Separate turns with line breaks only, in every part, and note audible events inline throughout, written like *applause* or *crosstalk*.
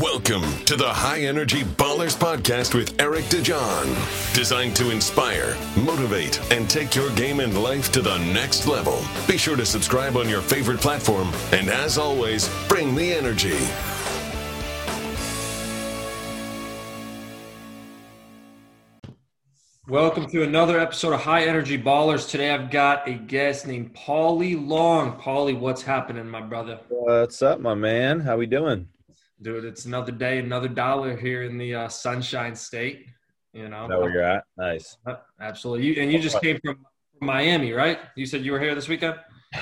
Welcome to the High Energy Ballers Podcast with Eric DeJohn. Designed to inspire, motivate, and take your game and life to the next level. Be sure to subscribe on your favorite platform. And as always, bring the energy.
Welcome to another episode of High Energy Ballers. Today I've got a guest named Paulie Long. Paulie, what's happening, my brother?
What's up, my man? How are we doing?
Dude, it's another day, another dollar here in the uh, Sunshine State. You know,
that where you're at? Nice.
Absolutely. You, and you just came from Miami, right? You said you were here this weekend.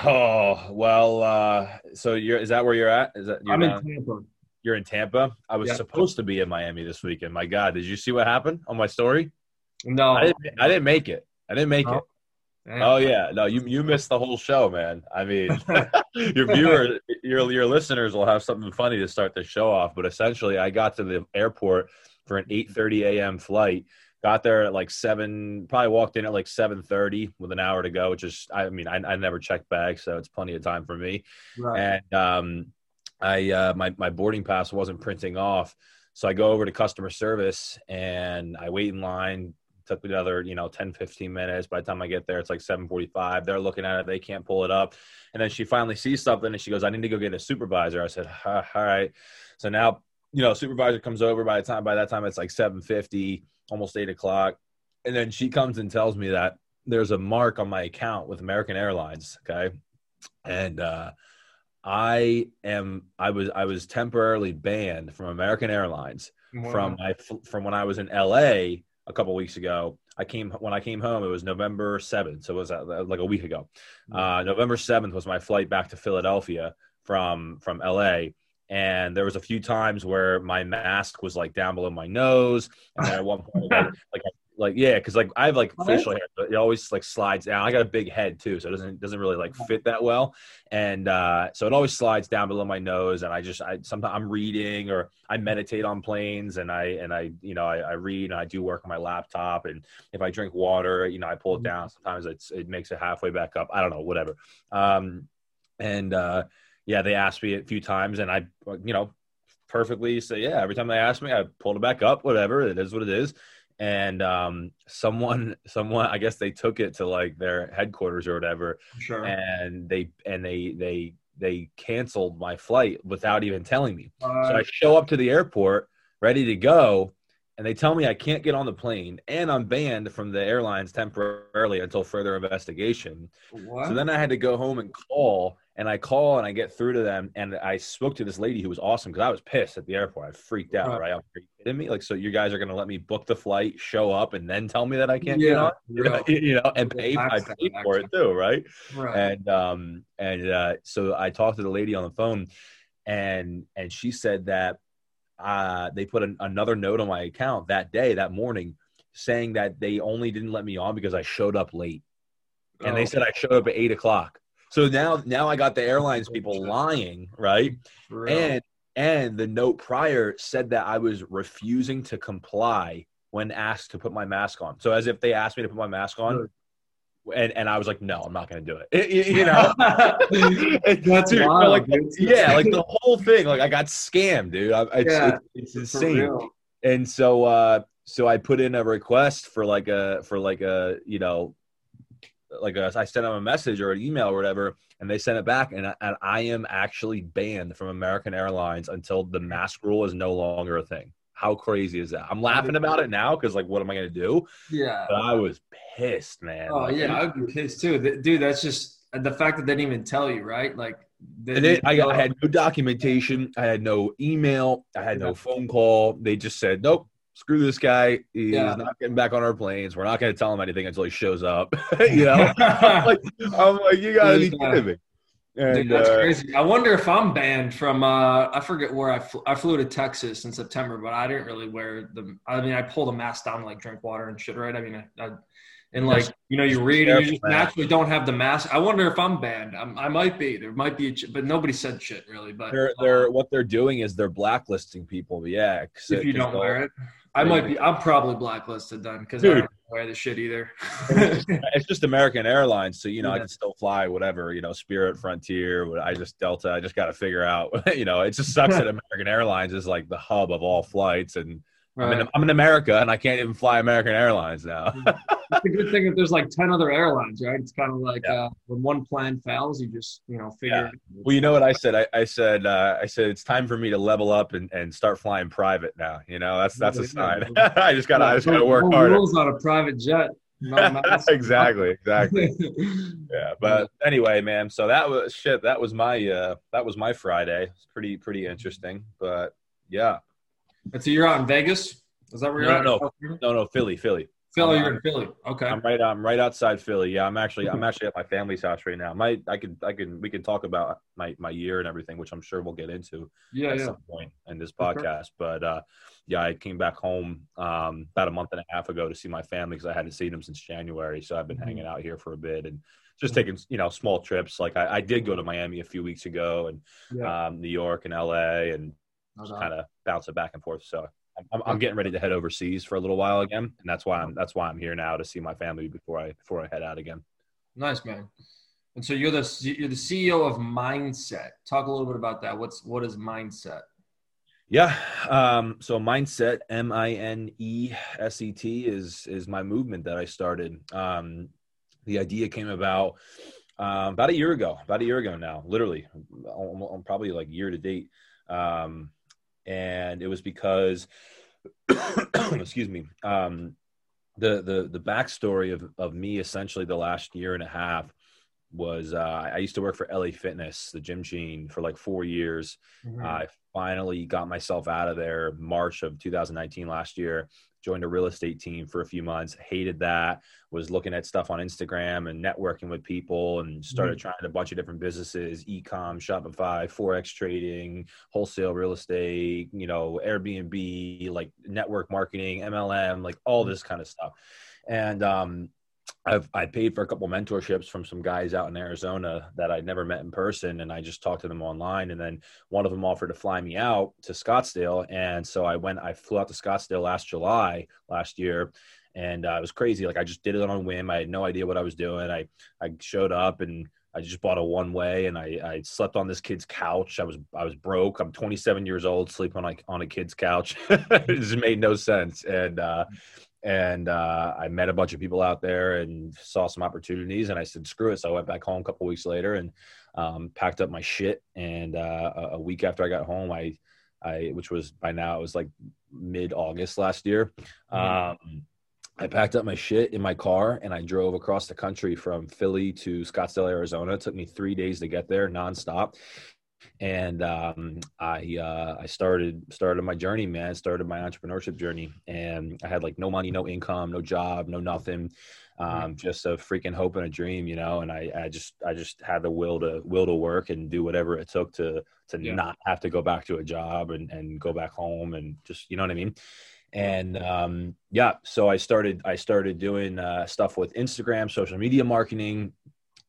Oh well. Uh, so you're is that where you're at? Is that you're
I'm in Tampa.
You're in Tampa. I was
Yeah.
supposed to be in Miami this weekend. My God, did you see what happened on my story?
No,
I didn't. I didn't make it. I didn't make it.
Damn.
Oh yeah, no, you you missed the whole show, man. I mean, *laughs* *laughs* your viewer, your your listeners will have something funny to start the show off. But essentially, I got to the airport for an 8:30 a.m. flight. Got there at like seven. Probably walked in at like 7:30 with an hour to go, which is, I mean, I, I never checked bags, so it's plenty of time for me.
Right.
And um, I uh, my my boarding pass wasn't printing off, so I go over to customer service and I wait in line took me another you know 10 15 minutes. By the time i get there it's like 7.45 they're looking at it. They can't pull it up. And then she finally sees something and she goes i need to go get a supervisor. I said "Ah, all right. So now you know supervisor comes over. By the time by that time it's like 7.50 almost 8 o'clock. And then she comes and tells me that there's a mark on my account with american airlines okay? And uh i am i was i was temporarily banned from american airlines from my from when I was in LA a couple weeks ago. I came when I came home. It was November seventh, so it was uh, like a week ago. Uh, November seventh was my flight back to Philadelphia from from LA. And there was a few times where my mask was like down below my nose, and at one point, *laughs* like, like, like yeah, because like I have like
Oh,
facial hair, but it always like slides down. I got a big head too, so it doesn't doesn't really like fit that well. And uh, so it always slides down below my nose and i just i sometimes i'm reading or i meditate on planes and i and i you know I, I read and i do work on my laptop and if i drink water you know i pull it down. Sometimes it's it makes it halfway back up. I don't know whatever. Um and uh yeah they asked me a few times and i you know perfectly say yeah every time they ask me i pulled it back up whatever. It is what it is and um someone *laughs* someone i guess they took it to like their headquarters or whatever
sure.
and they and they they they canceled my flight without even telling me. So
Uh,
I show up to the airport ready to go, and they tell me I can't get on the plane, and I'm banned from the airlines temporarily until further investigation.
what?
So then I had to go home and call, and I call and I get through to them, and I spoke to this lady who was awesome because I was pissed at the airport. I freaked out.
Right.
Right? Are you kidding me? Like, so you guys are gonna let me book the flight, show up, and then tell me that I can't get on? *laughs*
real.
you know, and pay I paid for it too, right?
right.
and um and uh so i talked to the lady on the phone and and she said that uh they put an, another note on my account that day that morning saying that they only didn't let me on because i showed up late and
Oh,
they said i showed up at eight o'clock so now now i got the airlines people lying right? And and the note prior said that i was refusing to comply when asked to put my mask on. So as if they asked me to put my mask on and, and i was like no i'm not going to do it. *laughs* You, you know? *laughs*
That's
Dude,
wild,
like, yeah *laughs* like the whole thing like i got scammed dude. I, it's,
Yeah,
it's, it's insane. and so uh so i put in a request for like a for like a you know like a, i sent them a message or an email or whatever and they sent it back and I, and I am actually banned from american airlines until the mask rule is no longer a thing how crazy is that i'm laughing about it now because like what am i going to do
Yeah.
but i was pissed man
Oh
Like,
yeah, I'd be pissed too, dude. That's just uh, the fact that they didn't even tell you, right? Like, they
And it, I, I had no documentation. I had no email. I had no phone call. They just said, "Nope, screw this guy. He's
Yeah.
not getting back on our planes. We're not going to tell him anything until he shows up." *laughs* *laughs* you know, I'm like, I'm like, you got to be kidding me. And
Dude, that's
uh,
crazy. I wonder if I'm banned from. Uh, I forget where I flew. I flew to Texas in September, but I didn't really wear the. I mean, I pulled a mask down to like drink water and shit, right? I mean, I, I, and like you know, you read and you just naturally don't have the mask. I wonder if I'm banned. I'm, I might be. There might be, a but nobody said shit really. But
they're they're what they're doing is they're blacklisting people. Yeah,
if you don't wear it, I might be. I'm probably blacklisted then because I don't wear the shit either. *laughs*
it's just American Airlines, so you know yeah. I can still fly whatever you know Spirit, Frontier. I just Delta. I just got to figure out. *laughs* you know, it just sucks *laughs* that American Airlines is like the hub of all flights, and right. I'm, in, I'm in America and I can't even fly American Airlines now.
it's a good thing that there's like 10 other airlines, right? It's kind of like yeah. uh, when one plan fails, you just, you know, figure.
Yeah. Well, you know what I said? I, I said, uh, I said, it's time for me to level up and, and start flying private now. You know, that's, that's a sign. *laughs* I just got to, I just got to work harder.
rules on a private jet. *laughs*
exactly, exactly. *laughs* yeah, but anyway, man. So that was shit. That was my uh, that was my Friday. It's pretty pretty interesting, but yeah.
And so you're out in Vegas. Is that where you're
no, at? No, no, no, Philly, Philly.
Philly, you're in Philly. Okay.
I'm right. I'm right outside Philly. Yeah, I'm actually. I'm actually at my family's house right now. My, I could, I can. We can talk about my my year and everything, which I'm sure we'll get into
yeah,
at
yeah.
some point in this podcast. But uh, yeah, I came back home um, about a month and a half ago to see my family because I hadn't seen them since January. So I've been mm-hmm. hanging out here for a bit and just taking you know small trips. Like I, I did go to Miami a few weeks ago and yeah. um, New York and LA and kind of bounce it back and forth. So I'm, I'm, getting ready to head overseas for a little while again, and that's why I'm that's why I'm here now to see my family before I before I head out again.
Nice man. And so you're the you're the CEO of Mineset. Talk a little bit about that. What's what is Mineset?
Yeah. Um, so Mineset, M I N E S E T, is is my movement that I started. Um, the idea came about um, about a year ago. About a year ago now, literally, probably like year to date. Um, and it was because *coughs* excuse me um, the the the backstory of of me essentially the last year and a half was uh, I used to work for LA Fitness, the gym chain, for like four years. Mm-hmm. Uh, I finally got myself out of there March of 2019 last year joined a real estate team for a few months hated that was looking at stuff on instagram and networking with people and started mm-hmm. trying a bunch of different businesses e-com shopify forex trading wholesale real estate you know airbnb like network marketing mlm like all mm-hmm. this kind of stuff and um, I've I paid for a couple mentorships from some guys out in Arizona that I'd never met in person, and I just talked to them online. And then one of them offered to fly me out to Scottsdale, and so I went. I flew out to Scottsdale last July last year, and uh, it was crazy. Like I just did it on a whim. I had no idea what I was doing. I I showed up and I just bought a one way, and I, I slept on this kid's couch. I was I was broke. I'm 27 years old, sleeping on like on a kid's couch. *laughs* it just made no sense, and. uh and uh, I met a bunch of people out there and saw some opportunities. And I said, "Screw it!" So I went back home a couple weeks later and um, packed up my shit. And uh, a week after I got home, I, I, which was by now it was like mid August last year. Mm-hmm. Um, I packed up my shit in my car and I drove across the country from Philly to Scottsdale, Arizona. It took me three days to get there nonstop and um, I uh, I started started my journey, man. Started my entrepreneurship journey, and I had like no money, no income, no job, no nothing, um, just a freaking hope and a dream, you know. And I, I just I just had the will to will to work and do whatever it took to to yeah. not have to go back to a job and and go back home and just you know what I mean. And um, yeah, so I started I started doing uh, stuff with Instagram, social media marketing.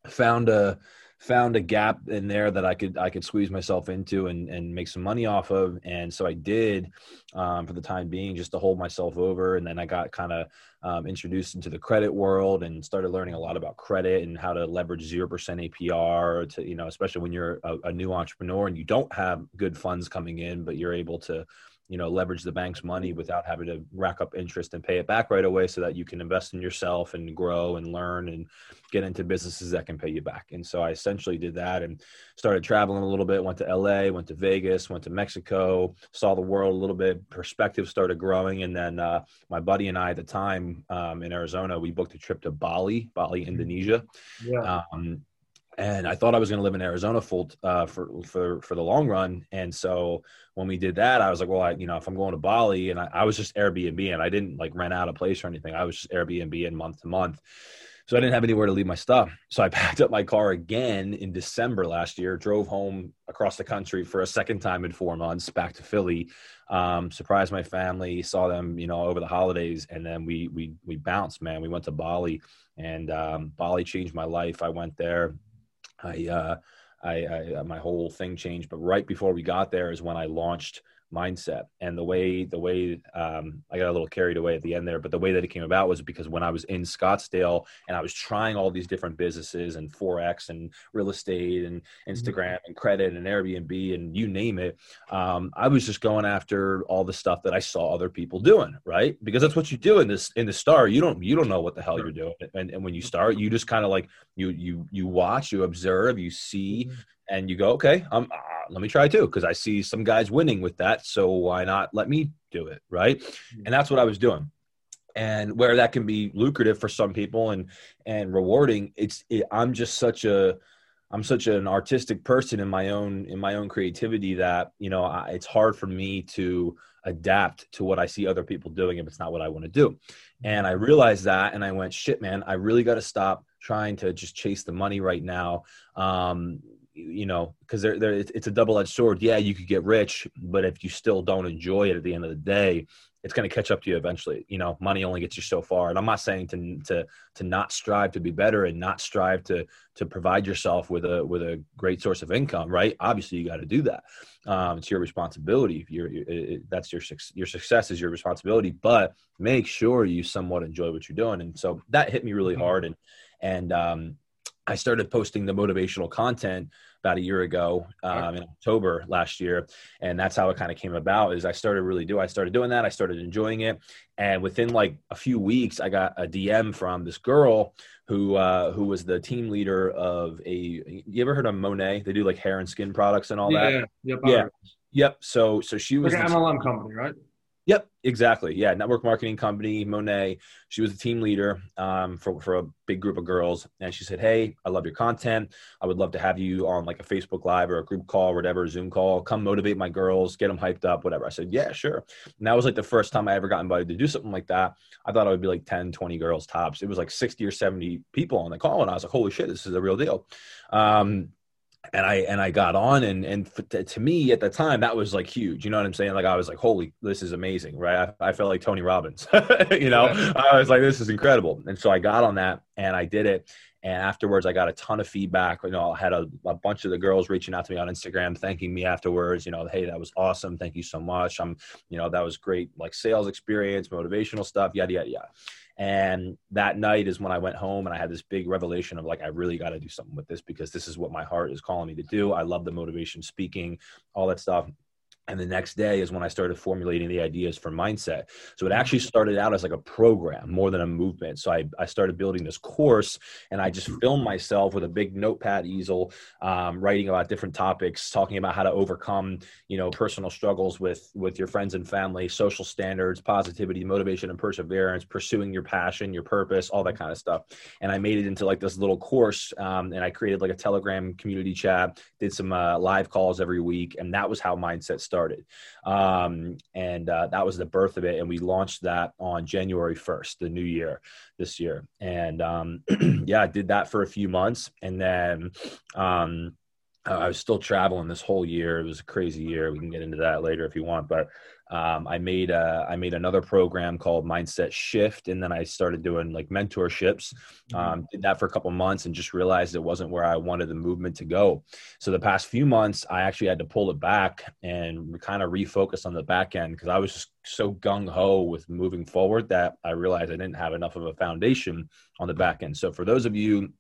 Found a found a gap in there that I could I could squeeze myself into and and make some money off of, and so I did um, for the time being, just to hold myself over. And then I got kind of um, introduced into the credit world and started learning a lot about credit and how to leverage zero percent APR to you know, especially when you're a, a new entrepreneur and you don't have good funds coming in, but you're able to you know leverage the bank's money without having to rack up interest and pay it back right away so that you can invest in yourself and grow and learn and get into businesses that can pay you back. And so i essentially did that and started traveling a little bit went to la went to vegas went to mexico saw the world a little bit perspective started growing. And then uh, my buddy and i at the time um, in arizona we booked a trip to bali bali indonesia.
Yeah.
Um, and I thought I was going to live in Arizona full uh, for for for the long run. And so when we did that, I was like, well, I, you know, if I'm going to Bali, and I, I, was just Airbnb, and I didn't like rent out a place or anything. I was just Airbnb in month to month. So I didn't have anywhere to leave my stuff. So I *laughs* packed up my car again in December last year, drove home across the country for a second time in four months, back to Philly, um, surprised my family, saw them, you know, over the holidays, and then we we we bounced, man. We went to Bali, and um, Bali changed my life. I went there I, uh, I, I, uh, my whole thing changed. But right before we got there is when I launched mineset. And the way the way um, i got a little carried away at the end there but the way that it came about was because when i was in scottsdale and i was trying all these different businesses and forex and real estate and mm-hmm. instagram and credit and airbnb and you name it um, i was just going after all the stuff that i saw other people doing right? Because that's what you do in this in the star. You don't you don't know what the hell you're doing. And, and when you start you just kind of like you you you watch you observe you see mm-hmm and you go, okay, um, uh, let me try too because I see some guys winning with that. So why not let me do it, right? Mm-hmm. And that's what I was doing. And where that can be lucrative for some people and and rewarding, it's it, I'm just such a I'm such an artistic person in my own in my own creativity that you know I, it's hard for me to adapt to what I see other people doing if it's not what I want to do. And I realized that, and I went, shit, man, I really got to stop trying to just chase the money right now. Um, you know, because they're, they're, it's a double edged sword. Yeah, you could get rich, but if you still don't enjoy it at the end of the day, it's going to catch up to you eventually. You know, money only gets you so far. And I'm not saying to to to not strive to be better and not strive to to provide yourself with a with a great source of income. Right? Obviously, you got to do that. Um, it's your responsibility. Your it, that's your your success is your responsibility. But make sure you somewhat enjoy what you're doing. And so that hit me really mm-hmm. hard. And and um, I started posting the motivational content about a year ago um, in October last year, and that's how it kind of came about. Is I started really do I started doing that. I started enjoying it, and within like a few weeks, I got a DM from this girl who uh, who was the team leader of a. You ever heard of Monat? They do like hair and skin products and all
yeah,
that.
Yep,
yeah. Yep. So so she was
like an MLM company, right?
Yep, exactly. Yeah, network marketing company, Monat. She was a team leader um, for, for a big group of girls. And she said, Hey, I love your content. I would love to have you on like a Facebook Live or a group call, or whatever, Zoom call. Come motivate my girls, get them hyped up, whatever. I said, Yeah, sure. And that was like the first time I ever got invited to do something like that. I thought it would be like 10, 20 girls tops. It was like 60 or 70 people on the call. And I was like, Holy shit, this is a real deal. Um, and I and I got on and and to me at the time that was like huge. You know what I'm saying? Like I was like, holy, this is amazing, right? I, I felt like Tony Robbins. *laughs* you know, I was like, this is incredible. And so I got on that and I did it. And afterwards, I got a ton of feedback. You know, I had a, a bunch of the girls reaching out to me on Instagram, thanking me afterwards. You know, hey, that was awesome. Thank you so much. I'm, you know, that was great, like sales experience, motivational stuff, yada yada yada. And that night is when I went home and I had this big revelation of like, I really got to do something with this because this is what my heart is calling me to do. I love the motivation speaking, all that stuff and the next day is when i started formulating the ideas for mineset. So it actually mm-hmm. started out as like a program more than a movement. So i, I started building this course and i just filmed myself with a big notepad easel um, writing about different topics talking about how to overcome you know personal struggles with with your friends and family social standards positivity motivation and perseverance pursuing your passion your purpose all that kind of stuff. And i made it into like this little course um, and i created like a telegram community chat did some uh, live calls every week and that was how mineset started started. Um, and uh, that was the birth of it. And we launched that on January 1st, the new year this year. And um, *clears throat* yeah, I did that for a few months. And then um, I was still traveling this whole year. It was a crazy year. We can get into that later if you want. But um, I made a, I made another program called Mineset Shift, and then I started doing like mentorships. Mm-hmm. Um, did that for a couple months, and just realized it wasn't where I wanted the movement to go. So the past few months, I actually had to pull it back and kind of refocus on the back end because I was just so gung ho with moving forward that I realized I didn't have enough of a foundation on the back end. So for those of you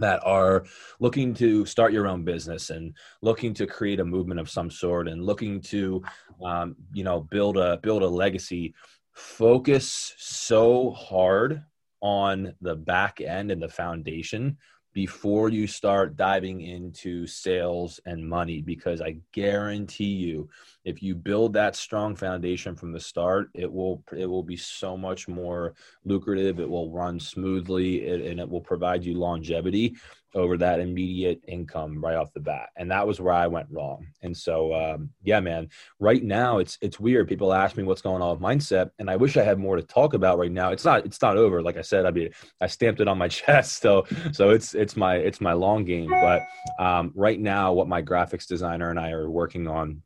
that are looking to start your own business and looking to create a movement of some sort and looking to um, you know build a build a legacy. Focus so hard on the back end and the foundation before you start diving into sales and money because i guarantee you if you build that strong foundation from the start it will it will be so much more lucrative. It will run smoothly and it will provide you longevity over that immediate income right off the bat. And that was where i went wrong. And so um, yeah man right now it's it's weird. People ask me what's going on with mineset and i wish i had more to talk about right now. It's not it's not over. Like i said i mean i stamped it on my *laughs* chest. So so it's it's my it's my long game. But um, right now what my graphics designer and i are working on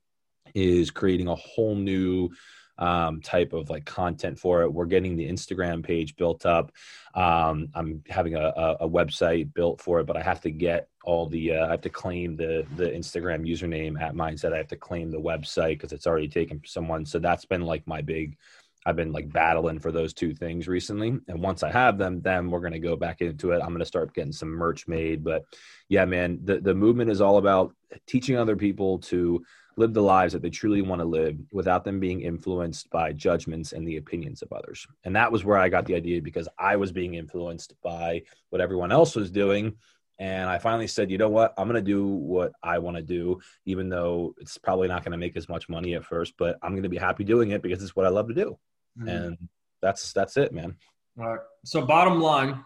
is creating a whole new um, type of like content for it. We're getting the Instagram page built up. Um, I'm having a, a, a, website built for it, but I have to get all the uh, I have to claim the the Instagram username at Mineset. I have to claim the website because it's already taken someone. So that's been like my big. I've been like battling for those two things recently, and once I have them, then we're gonna go back into it. I'm gonna start getting some merch made. But yeah, man, the the movement is all about teaching other people to live the lives that they truly want to live without them being influenced by judgments and the opinions of others. And that was where I got the idea because I was being influenced by what everyone else was doing. And I finally said, you know what? I'm going to do what I want to do, even though it's probably not going to make as much money at first, but I'm going to be happy doing it because it's what I love to do. Mm-hmm. And that's, that's it, man.
All right. So bottom line,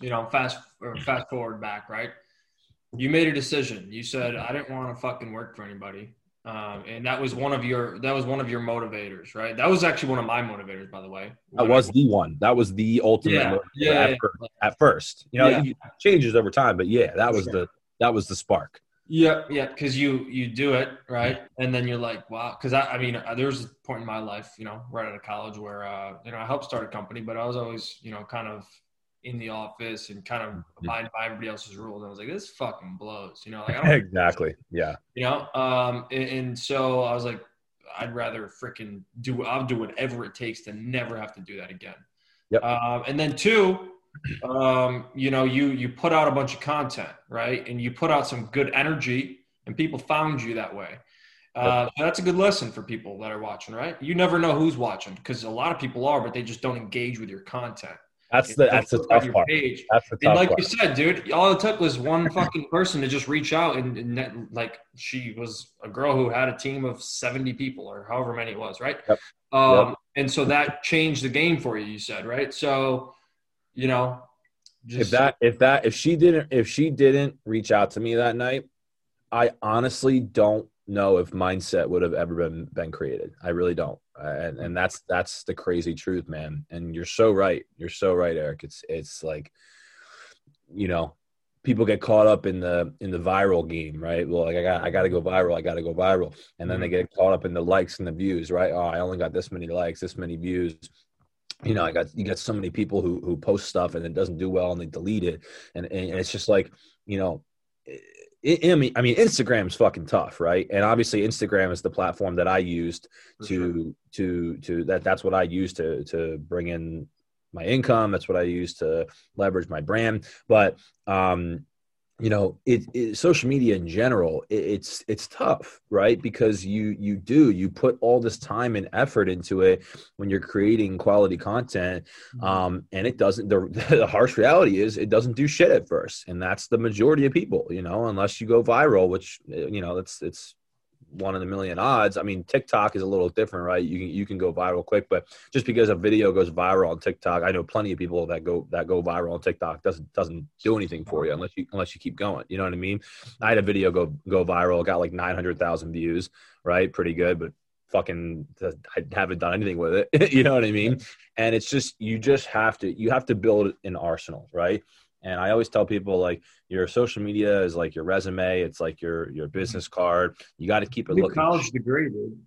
you know, fast fast forward back, right? You made a decision. You said, I didn't want to fucking work for anybody. Um, and that was one of your that was one of your motivators, right? That was actually one of my motivators, by the way.
That was the one. That was the ultimate
yeah, yeah,
at,
yeah.
First, at, First, You know, yeah. it changes over time, but yeah, that was the that was the spark.
Yeah, yeah, because you you do it right, and then you're like, wow. Because I, I mean, uh, there was a point in my life, you know, right out of college, where uh, you know I helped start a company, but I was always, you know, kind of in the office and kind of mm-hmm. abide by everybody else's rules. And I was like, this fucking blows, you know, like *laughs*
exactly. Yeah.
You know? Um, and, and, so I was like, I'd rather freaking do, I'll do whatever it takes to never have to do that again.
Yep.
Um, and then two, um, you know, you, you put out a bunch of content, right. And you put out some good energy and people found you that way. Uh, so that's a good lesson for people that are watching, right? You never know who's watching because a lot of people are, but they just don't engage with your content.
That's the that's the tough part.
Page.
That's the tough
and like
part.
you said, dude, all it took was one fucking person to just reach out and, and, like she was a girl who had a team of seventy people or however many it was, right?
Yep.
Um,
yep.
and so that changed the game for you. You said, right? So, you know,
just, if that if that if she didn't if she didn't reach out to me that night, I honestly don't know if mineset would have ever been been created. I really don't. And, and that's that's the crazy truth man. And you're so right. You're so right eric. It's it's like you know people get caught up in the in the viral game right? Well like i got i got to go viral. I got to go viral. And then they mm-hmm. get caught up in the likes and the views right? Oh i only got this many likes this many views. You know i got you got so many people who who post stuff and it doesn't do well and they delete it. And and it's just like you know I mean, I mean, Instagram's fucking tough, right? And obviously, Instagram is the platform that I used For to sure. to to that. That's what I used to to bring in my income. That's what I use to leverage my brand. But um, you know it, it, social media in general it, it's it's tough right because you you do you put all this time and effort into it when you're creating quality content mm-hmm. um and it doesn't the, *laughs* the harsh reality is it doesn't do shit at first and that's the majority of people you know unless you go viral which you know it's it's one in a million odds. I mean, TikTok is a little different, right? You can you can go viral quick, but just because a video goes viral on TikTok, I know plenty of people that go that go viral on TikTok doesn't doesn't do anything for you unless you unless you keep going. You know what I mean? I had a video go go viral, got like nine hundred thousand views, right? Pretty good, but fucking I haven't done anything with it. *laughs* you know what I mean? And it's just you just have to you have to build an arsenal, right? And I always tell people like your social media is like your resume. It's like your your mm-hmm. business card. You got to keep it
new
looking.
College degree, dude.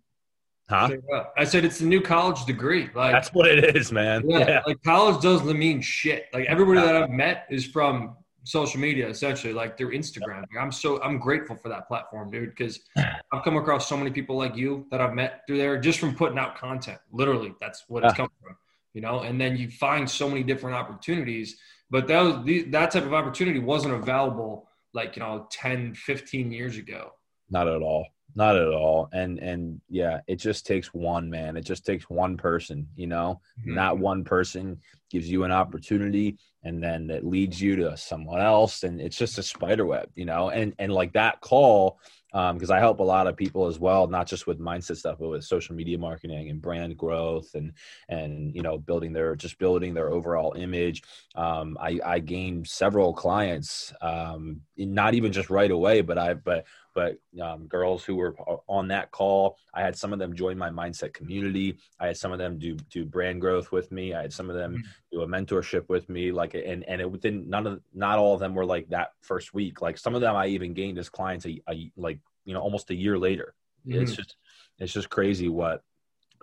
Huh?
I said it's a new college degree. Like
that's what it is, man.
Yeah, yeah. like college doesn't mean shit. Like everybody that I've met is from social media, essentially, like through Instagram. Like, I'm so I'm grateful for that platform, dude, because *sighs* I've come across so many people like you that I've met through there just from putting out content. Literally, that's what it's coming from. You know, and then you find so many different opportunities but that was the, that type of opportunity wasn't available like you know 10 15 years ago.
Not at all. Not at all. And and yeah it just takes one man. It just takes one person you know? Mm-hmm. that one person gives you an opportunity and then it leads you to someone else and it's just a spider web you know and and like that call because um, I help a lot of people as well, not just with mineset stuff, but with social media marketing and brand growth and and you know building their just building their overall image. Um, I, I gained several clients, um, not even just right away, but I but but um, girls who were on that call, I had some of them join my mineset community. I had some of them do do brand growth with me. I had some of them mm-hmm. Do a mentorship with me. Like and and it within none of not all of them were like that first week. Like some of them I even gained as clients a, a like you know almost a year later. Mm-hmm. It's just it's just crazy what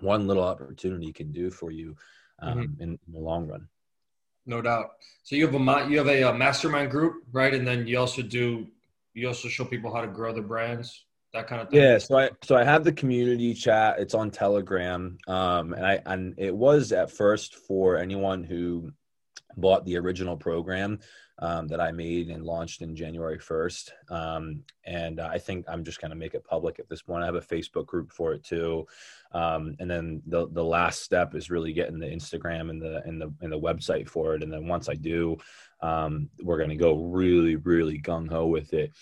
one little opportunity can do for you um, mm-hmm. in, in the long run.
No doubt. So you have a you have a, a, mastermind group, right? And then you also do you also show people how to grow their brands, that kind of thing.
Yeah, so I so I have the community chat. It's on Telegram, um, and I and it was at first for anyone who bought the original program um, that I made and launched in January 1st. Um, and I think I'm just to make it public at this point. I have a Facebook group for it too. Um, and then the, the last step is really getting the Instagram and the, and the, and the website for it. And then once I do, um, we're going to go really, really gung ho with it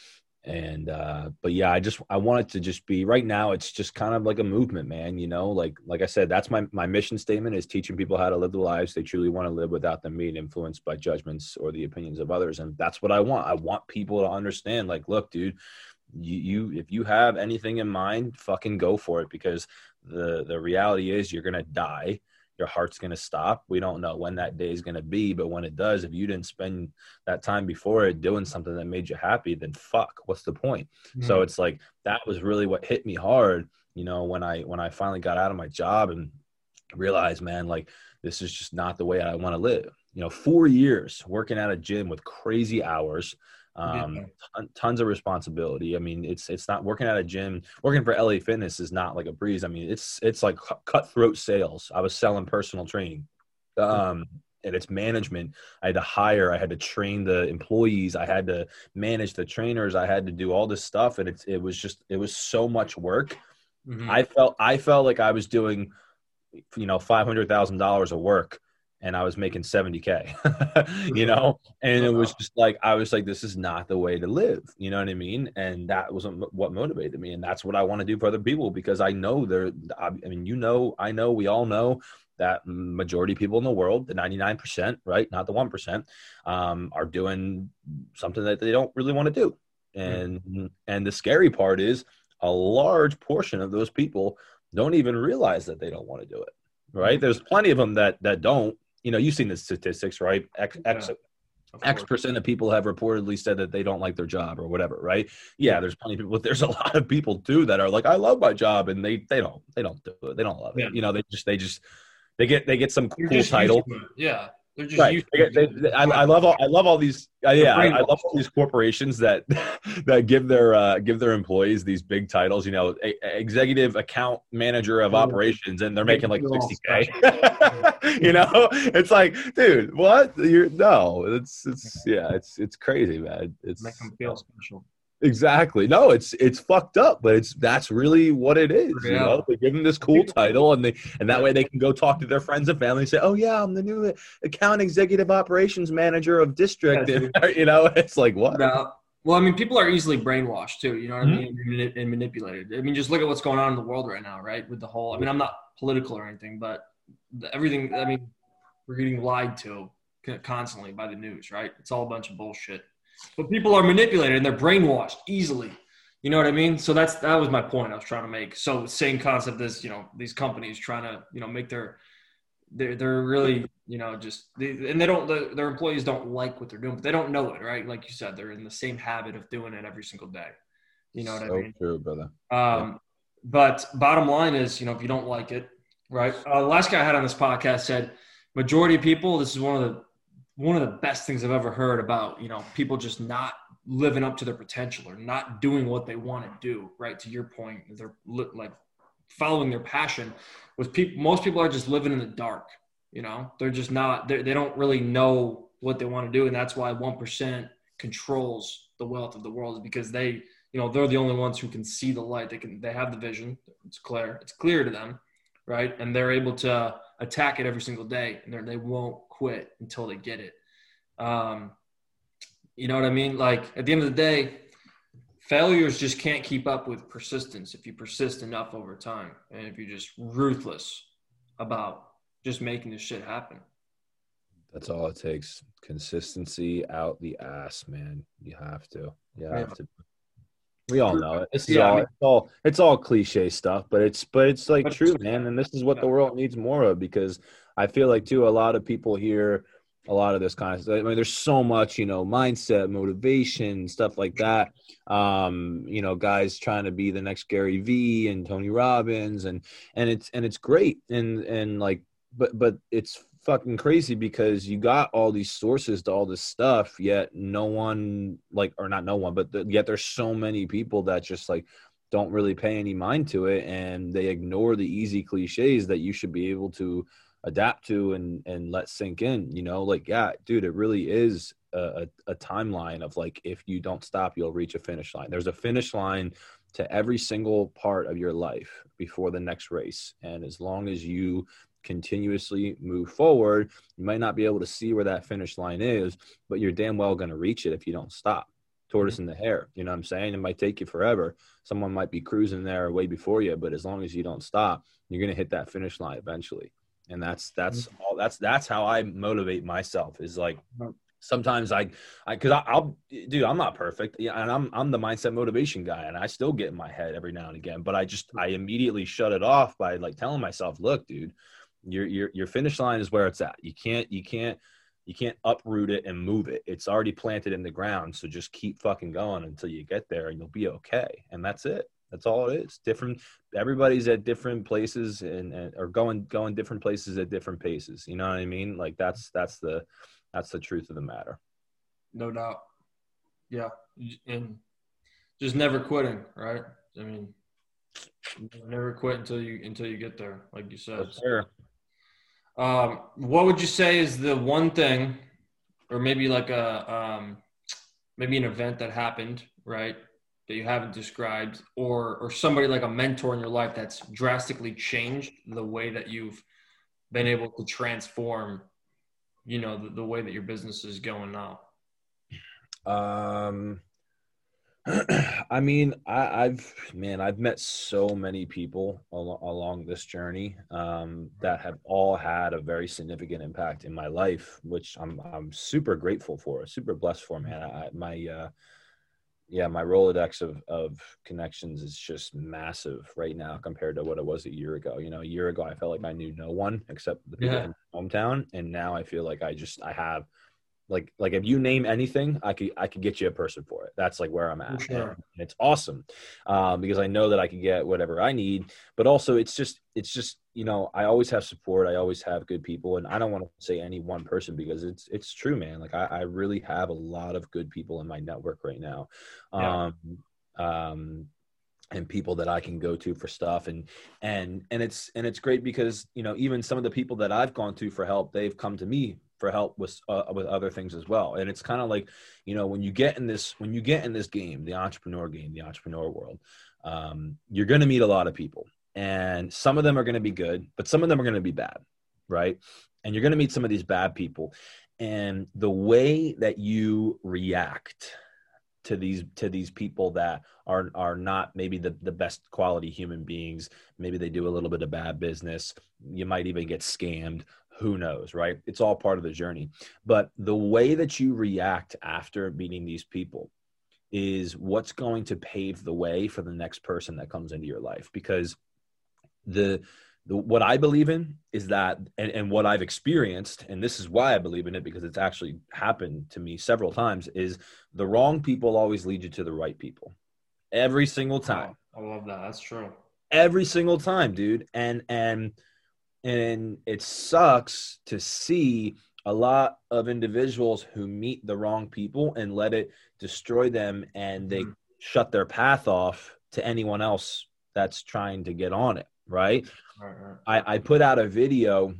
and uh but yeah i just i want it to just be right now it's just kind of like a movement man you know? Like like i said that's my my mission statement is teaching people how to live the lives they truly want to live without them being influenced by judgments or the opinions of others and that's what i want. I want people to understand like look dude you, you if you have anything in mind fucking go for it because the the reality is you're gonna die your heart's going to stop. We don't know when that day is going to be, but when it does, if you didn't spend that time before it doing something that made you happy, then fuck, what's the point? Mm-hmm. So it's like that was really what hit me hard, you know, when I when I finally got out of my job and realized, man, like this is just not the way I want to live. You know, 4 years working at a gym with crazy hours, um, ton, tons of responsibility. I mean, it's it's not working at a gym. Working for LA Fitness is not like a breeze. I mean, it's it's like cutthroat sales. I was selling personal training, um, and it's management. I had to hire. I had to train the employees. I had to manage the trainers. I had to do all this stuff, and it's it was just it was so much work. Mm-hmm. I felt I felt like I was doing, you know, five hundred thousand dollars of work and I was making 70K, *laughs* you know? And it was just like, I was like, this is not the way to live. You know what I mean? And that was what motivated me. And that's what I want to do for other people because I know they're, I mean, you know, I know, we all know that majority of people in the world, the 99%, right? Not the 1%, um, are doing something that they don't really want to do. And, mm-hmm. and the scary part is a large portion of those people don't even realize that they don't want to do it right? There's plenty of them that that don't, you know, you've seen the statistics, right? X, yeah, X, X percent of people have reportedly said that they don't like their job or whatever, right? Yeah, there's plenty of people, but *laughs* there's a lot of people too that are like, I love my job, and they they don't they don't do it, they don't love it. Yeah. You know, they just they just they get they get some cool title.
Yeah,
they're just right. They, they, I, I, love all I love all these uh, yeah I, I, love all these corporations that *laughs* that give their uh, give their employees these big titles. You know, a, a executive account manager of operations, and they're making like sixty k. *laughs* you know, it's like, dude, what? You're no, it's it's yeah, it's it's crazy, man. It's
make them feel special.
Exactly. No, it's it's fucked up, but it's that's really what it is. Yeah. You know, they give them this cool title, and they and that way they can go talk to their friends and family and say, "Oh yeah, I'm the new account executive operations manager of district." Yeah, and, *laughs* you know, it's like what?
No. Well, I mean, people are easily brainwashed too. You know what mm-hmm. I mean, and manipulated. I mean, just look at what's going on in the world right now, right? With the whole. I mean, I'm not political or anything, but the, everything. I mean, we're getting lied to constantly by the news, right? It's all a bunch of bullshit. But people are manipulated and they're brainwashed easily. You know what I mean? So that's that was my point I was trying to make. So same concept as you know these companies trying to you know make their they're they're really you know just they, and they don't the, their employees don't like what they're doing, but they don't know it, right? Like you said, they're in the same habit of doing it every single day. You know what so I mean?
True, brother.
Um, yeah. but bottom line is, you know, if you don't like it, right? Uh, last guy I had on this podcast said majority of people. This is one of the one of the best things I've ever heard about, you know, people just not living up to their potential or not doing what they want to do, right? To your point, they're like following their passion was people, most people are just living in the dark, you know, they're just not, they're, they don't really know what they want to do. And that's why 1% controls the wealth of the world is because they, you know, they're the only ones who can see the light. They can, they have the vision. It's clear. It's clear to them. Right. And they're able to attack it every single day and they won't quit until they get it. Um, you know what I mean? Like at the end of the day, failures just can't keep up with persistence if you persist enough over time and if you're just ruthless about just making this shit happen.
That's all it takes. Consistency out the ass, man. You have to. You have yeah. to. We all know it. This is yeah, all, I mean, it's all it's all cliche stuff, but it's but it's like true, man. And this is what the world needs more of because I feel like too a lot of people hear a lot of this kind of stuff. I mean, there's so much, you know, mindset, motivation, stuff like that. Um, you know, guys trying to be the next Gary Vee and Tony Robbins and and it's and it's great and and like but but it's fucking crazy because you got all these sources to all this stuff, yet no one like, or not no one, but the, yet there's so many people that just like don't really pay any mind to it, and they ignore the easy cliches that you should be able to adapt to and and let sink in. You know, like yeah, dude, it really is a, a, timeline of like if you don't stop, you'll reach a finish line. There's a finish line to every single part of your life before the next race, and as long as you continuously move forward, you might not be able to see where that finish line is, but you're damn well going to reach it if you don't stop. Tortoise mm-hmm. in the hare, you know what I'm saying? It might take you forever. Someone might be cruising there way before you, but as long as you don't stop, you're going to hit that finish line eventually. And that's that's mm-hmm. all that's that's how I motivate myself is like sometimes I, I, cause I, will dude, I'm not perfect. Yeah. And I'm, I'm the mindset motivation guy and I still get in my head every now and again, but I just, I immediately shut it off by like telling myself, look, dude, your, your, your finish line is where it's at. You can't, you can't, you can't uproot it and move it. It's already planted in the ground. So just keep fucking going until you get there and you'll be okay. And that's it. That's all it is. Different. Everybody's at different places and, and or going going different places at different paces. You know what I mean? Like that's that's the that's the truth of the matter.
No doubt. Yeah, and just never quitting, right? I mean, never quit until you until you get there, like you said.
Sure.
Um, what would you say is the one thing, or maybe like a um, maybe an event that happened, right, that you haven't described, or or somebody like a mentor in your life that's drastically changed the way that you've been able to transform you know the, the way that your business is going now?
Um *clears throat* I mean, I, have man, I've met so many people al- along this journey um, that have all had a very significant impact in my life, which I'm I'm super grateful for, super blessed for, man. I, my uh, yeah, my Rolodex of, of connections is just massive right now compared to what it was a year ago. You know, a year ago, I felt like I knew no one except the people yeah. in hometown. And now I feel like I just, I have like, like if you name anything, I could, I could get you a person for it. That's like where I'm at. Sure. And it's awesome um, because I know that I can get whatever I need, but also it's just, it's just you know, I always have support. I always have good people, and I don't want to say any one person because it's it's true, man. Like I, I really have a lot of good people in my network right now, yeah. um, um, and people that I can go to for stuff, and and and it's and it's great because you know even some of the people that I've gone to for help, they've come to me for help with uh, with other things as well. And it's kind of like you know when you get in this when you get in this game, the entrepreneur game, the entrepreneur world, um, you're going to meet a lot of people and some of them are going to be good, but some of them are going to be bad, right? And you're going to meet some of these bad people, and the way that you react to these to these people that are are not maybe the, the best quality human beings maybe they do a little bit of bad business you might even get scammed who knows right it's all part of the journey but the way that you react after meeting these people is what's going to pave the way for the next person that comes into your life because the, the what I believe in is that, and, and what I've experienced, and this is why I believe in it because it's actually happened to me several times, is the wrong people always lead you to the right people. Every single time.
I love that. That's true.
Every single time, dude. And and and it sucks to see a lot of individuals who meet the wrong people and let it destroy them and they mm-hmm. shut their path off to anyone else that's trying to get on it right? right, right. I, I put out a video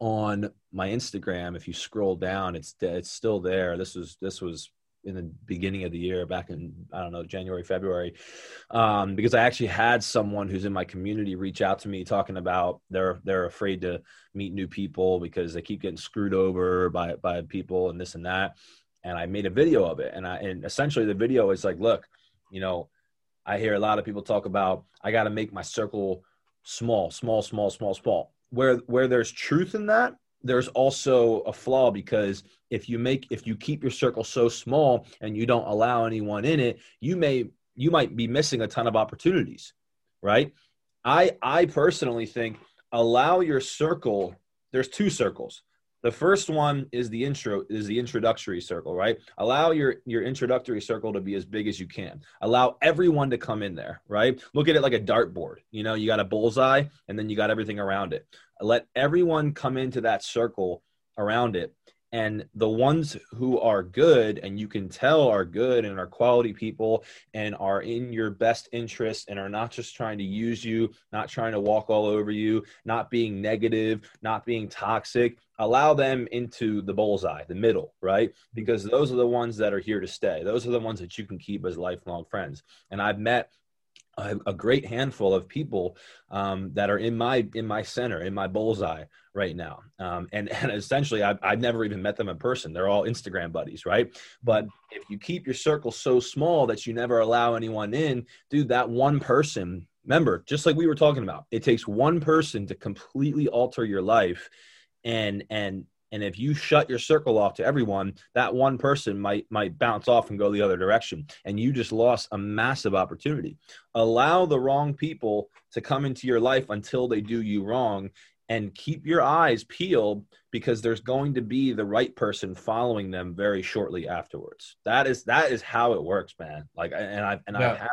on my Instagram. If you scroll down, it's it's still there. This was this was in the beginning of the year, back in I don't know January, February, um, because I actually had someone who's in my community reach out to me talking about they're they're afraid to meet new people because they keep getting screwed over by by people and this and that. And I made a video of it, and I and essentially the video is like, look, you know, I hear a lot of people talk about I got to make my circle small, small, small, small, small. Where where there's truth in that, there's also a flaw because if you make if you keep your circle so small and you don't allow anyone in it, you may you might be missing a ton of opportunities, right? I I personally think allow your circle. There's two circles. The first one is the intro is the introductory circle right? Allow your your introductory circle to be as big as you can. Allow everyone to come in there right? Look at it like a dartboard you know? You got a bullseye and then you got everything around it. Let everyone come into that circle around it and the ones who are good and you can tell are good and are quality people and are in your best interest and are not just trying to use you not trying to walk all over you not being negative not being toxic allow them into the bullseye the middle right? Because those are the ones that are here to stay. Those are the ones that you can keep as lifelong friends. And i've met a, a great handful of people um, that are in my in my center in my bullseye right now. Um, and and essentially I've, I've never even met them in person. They're all instagram buddies right? But if you keep your circle so small that you never allow anyone in dude that one person remember just like we were talking about it takes one person to completely alter your life and and and if you shut your circle off to everyone, that one person might might bounce off and go the other direction. And you just lost a massive opportunity. Allow the wrong people to come into your life until they do you wrong and keep your eyes peeled because there's going to be the right person following them very shortly afterwards. That is that is how it works, man. Like and I and yeah. I've had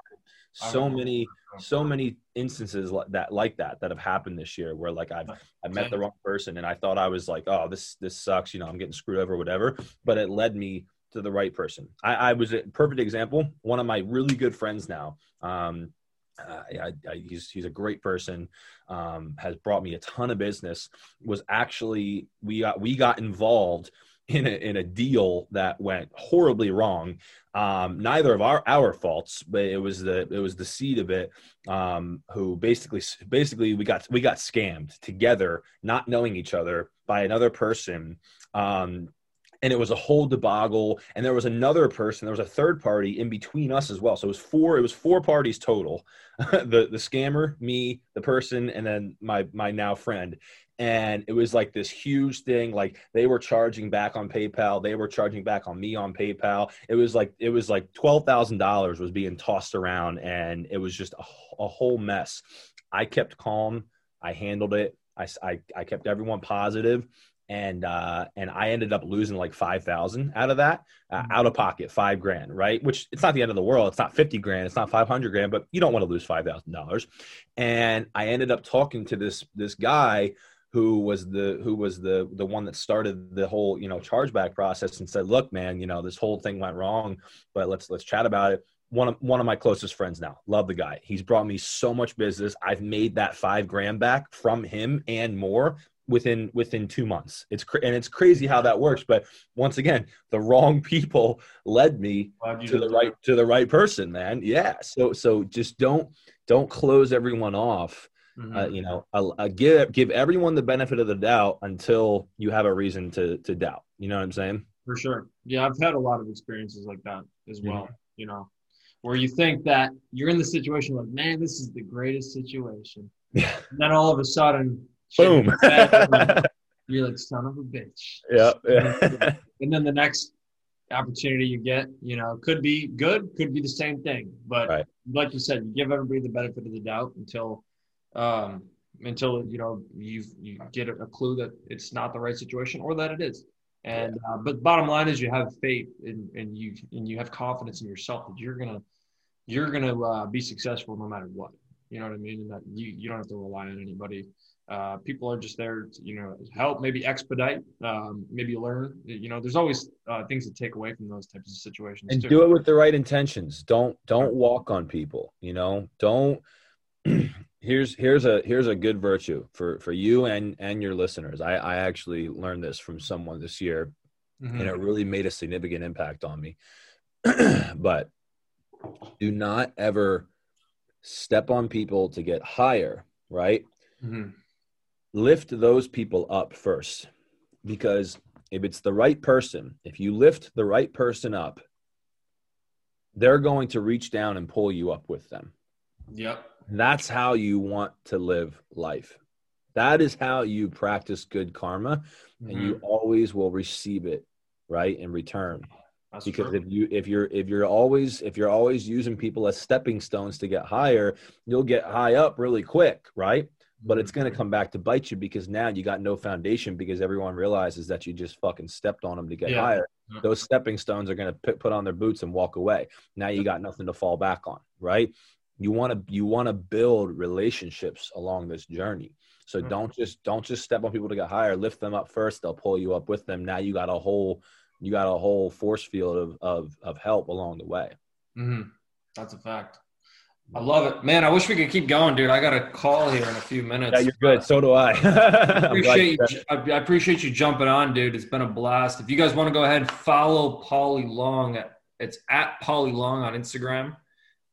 so many so many instances like that like that that have happened this year where like I've I met the wrong person and I thought I was like oh this this sucks you know I'm getting screwed over whatever but it led me to the right person I, I was a perfect example one of my really good friends now um uh, I, I, he's he's a great person. Um, has brought me a ton of business. Was actually we got we got involved in a, in a deal that went horribly wrong. Um, neither of our our faults, but it was the it was the seed of it. Um, who basically basically we got we got scammed together, not knowing each other by another person. Um, and it was a whole debacle and there was another person there was a third party in between us as well so it was four it was four parties total *laughs* the the scammer me the person and then my my now friend and it was like this huge thing like they were charging back on paypal they were charging back on me on paypal it was like it was like $12000 was being tossed around and it was just a, a whole mess i kept calm i handled it I, I, I kept everyone positive and uh, and I ended up losing like five thousand out of that, uh, mm-hmm. out of pocket, five grand, right? Which it's not the end of the world. It's not fifty grand. It's not five hundred grand, but you don't want to lose five thousand dollars. And I ended up talking to this this guy who was the who was the the one that started the whole you know chargeback process and said look man you know this whole thing went wrong but let's let's chat about it. One of one of my closest friends now love the guy. He's brought me so much business. I've made that five grand back from him and more within within two months. It's cra- and it's crazy how that works but once again the wrong people led me to the right to the right person man. Yeah so so just don't don't close everyone off Mm-hmm. Uh, you know, give give everyone the benefit of the doubt until you have a reason to to doubt. You know what I'm saying?
For sure. Yeah, I've had a lot of experiences like that as well. Mm-hmm. You know, where you think that you're in the situation like, man, this is the greatest situation. Yeah. And then all of a sudden,
boom, *laughs*
you're like, son of a bitch.
Yeah.
yeah. and then the next opportunity you get, you know, could be good, could be the same thing. But right. like you said, you give everybody the benefit of the doubt until um, until you know you you get a, clue that it's not the right situation or that it is. And uh, but bottom line is you have faith and, and you and you have confidence in yourself that you're gonna you're gonna uh, be successful no matter what. You know what I mean? And that you you don't have to rely on anybody. Uh, people are just there to you know help, maybe expedite, um, maybe learn. You know, there's always uh, things to take away from those types of situations.
And
too.
do it with the right intentions. Don't don't walk on people. You know, don't *clears throat* here's here's a here's a good virtue for for you and and your listeners. I i actually learned this from someone this year mm-hmm. and it really made a significant impact on me. *clears throat* But do not ever step on people to get higher right? Mm-hmm. lift those people up first because if it's the right person if you lift the right person up they're going to reach down and pull you up with them.
Yep
that's how you want to live life. That is how you practice good karma, mm-hmm. and you mm-hmm. always will receive it right in return. That's because true. if you if you're if you're always if you're always using people as stepping stones to get higher, you'll get high up really quick, right? but it's going to come back to bite you because now you got no foundation because everyone realizes that you just fucking stepped on them to get
Yeah.
higher. Those stepping stones are going to put, put on their boots and walk away. Now you got nothing to fall back on, right? You want to you want to build relationships along this journey. So
Mhm.
don't just don't just step on people to get higher. Lift them up first. They'll pull you up with them. Now you got a whole you got a whole force field of of, of help along the way.
mm-hmm. That's a fact. I love it, man. I wish we could keep going, dude. I got a call here in a few minutes.
Yeah, you're good. So do I. *laughs*
I appreciate
you
I I appreciate you jumping on, dude. It's been a blast. If you guys want to go ahead and follow Polly Long, it's at Polly Long on Instagram.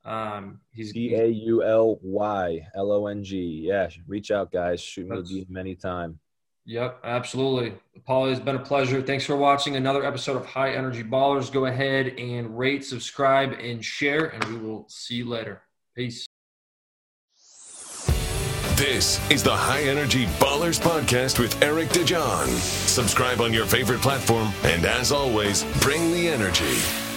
Um, he's
G A U L Y L O N G. Yeah, reach out, guys. Shoot me a
That's-
DM anytime.
Yep, absolutely. Paulie, it's been a pleasure. Thanks for watching another episode of High Energy Ballers. Go ahead and rate, subscribe, and share, and we will see you later. Peace.
This is the High Energy Ballers Podcast with Eric DeJohn. Subscribe on your favorite platform, and as always, bring the energy.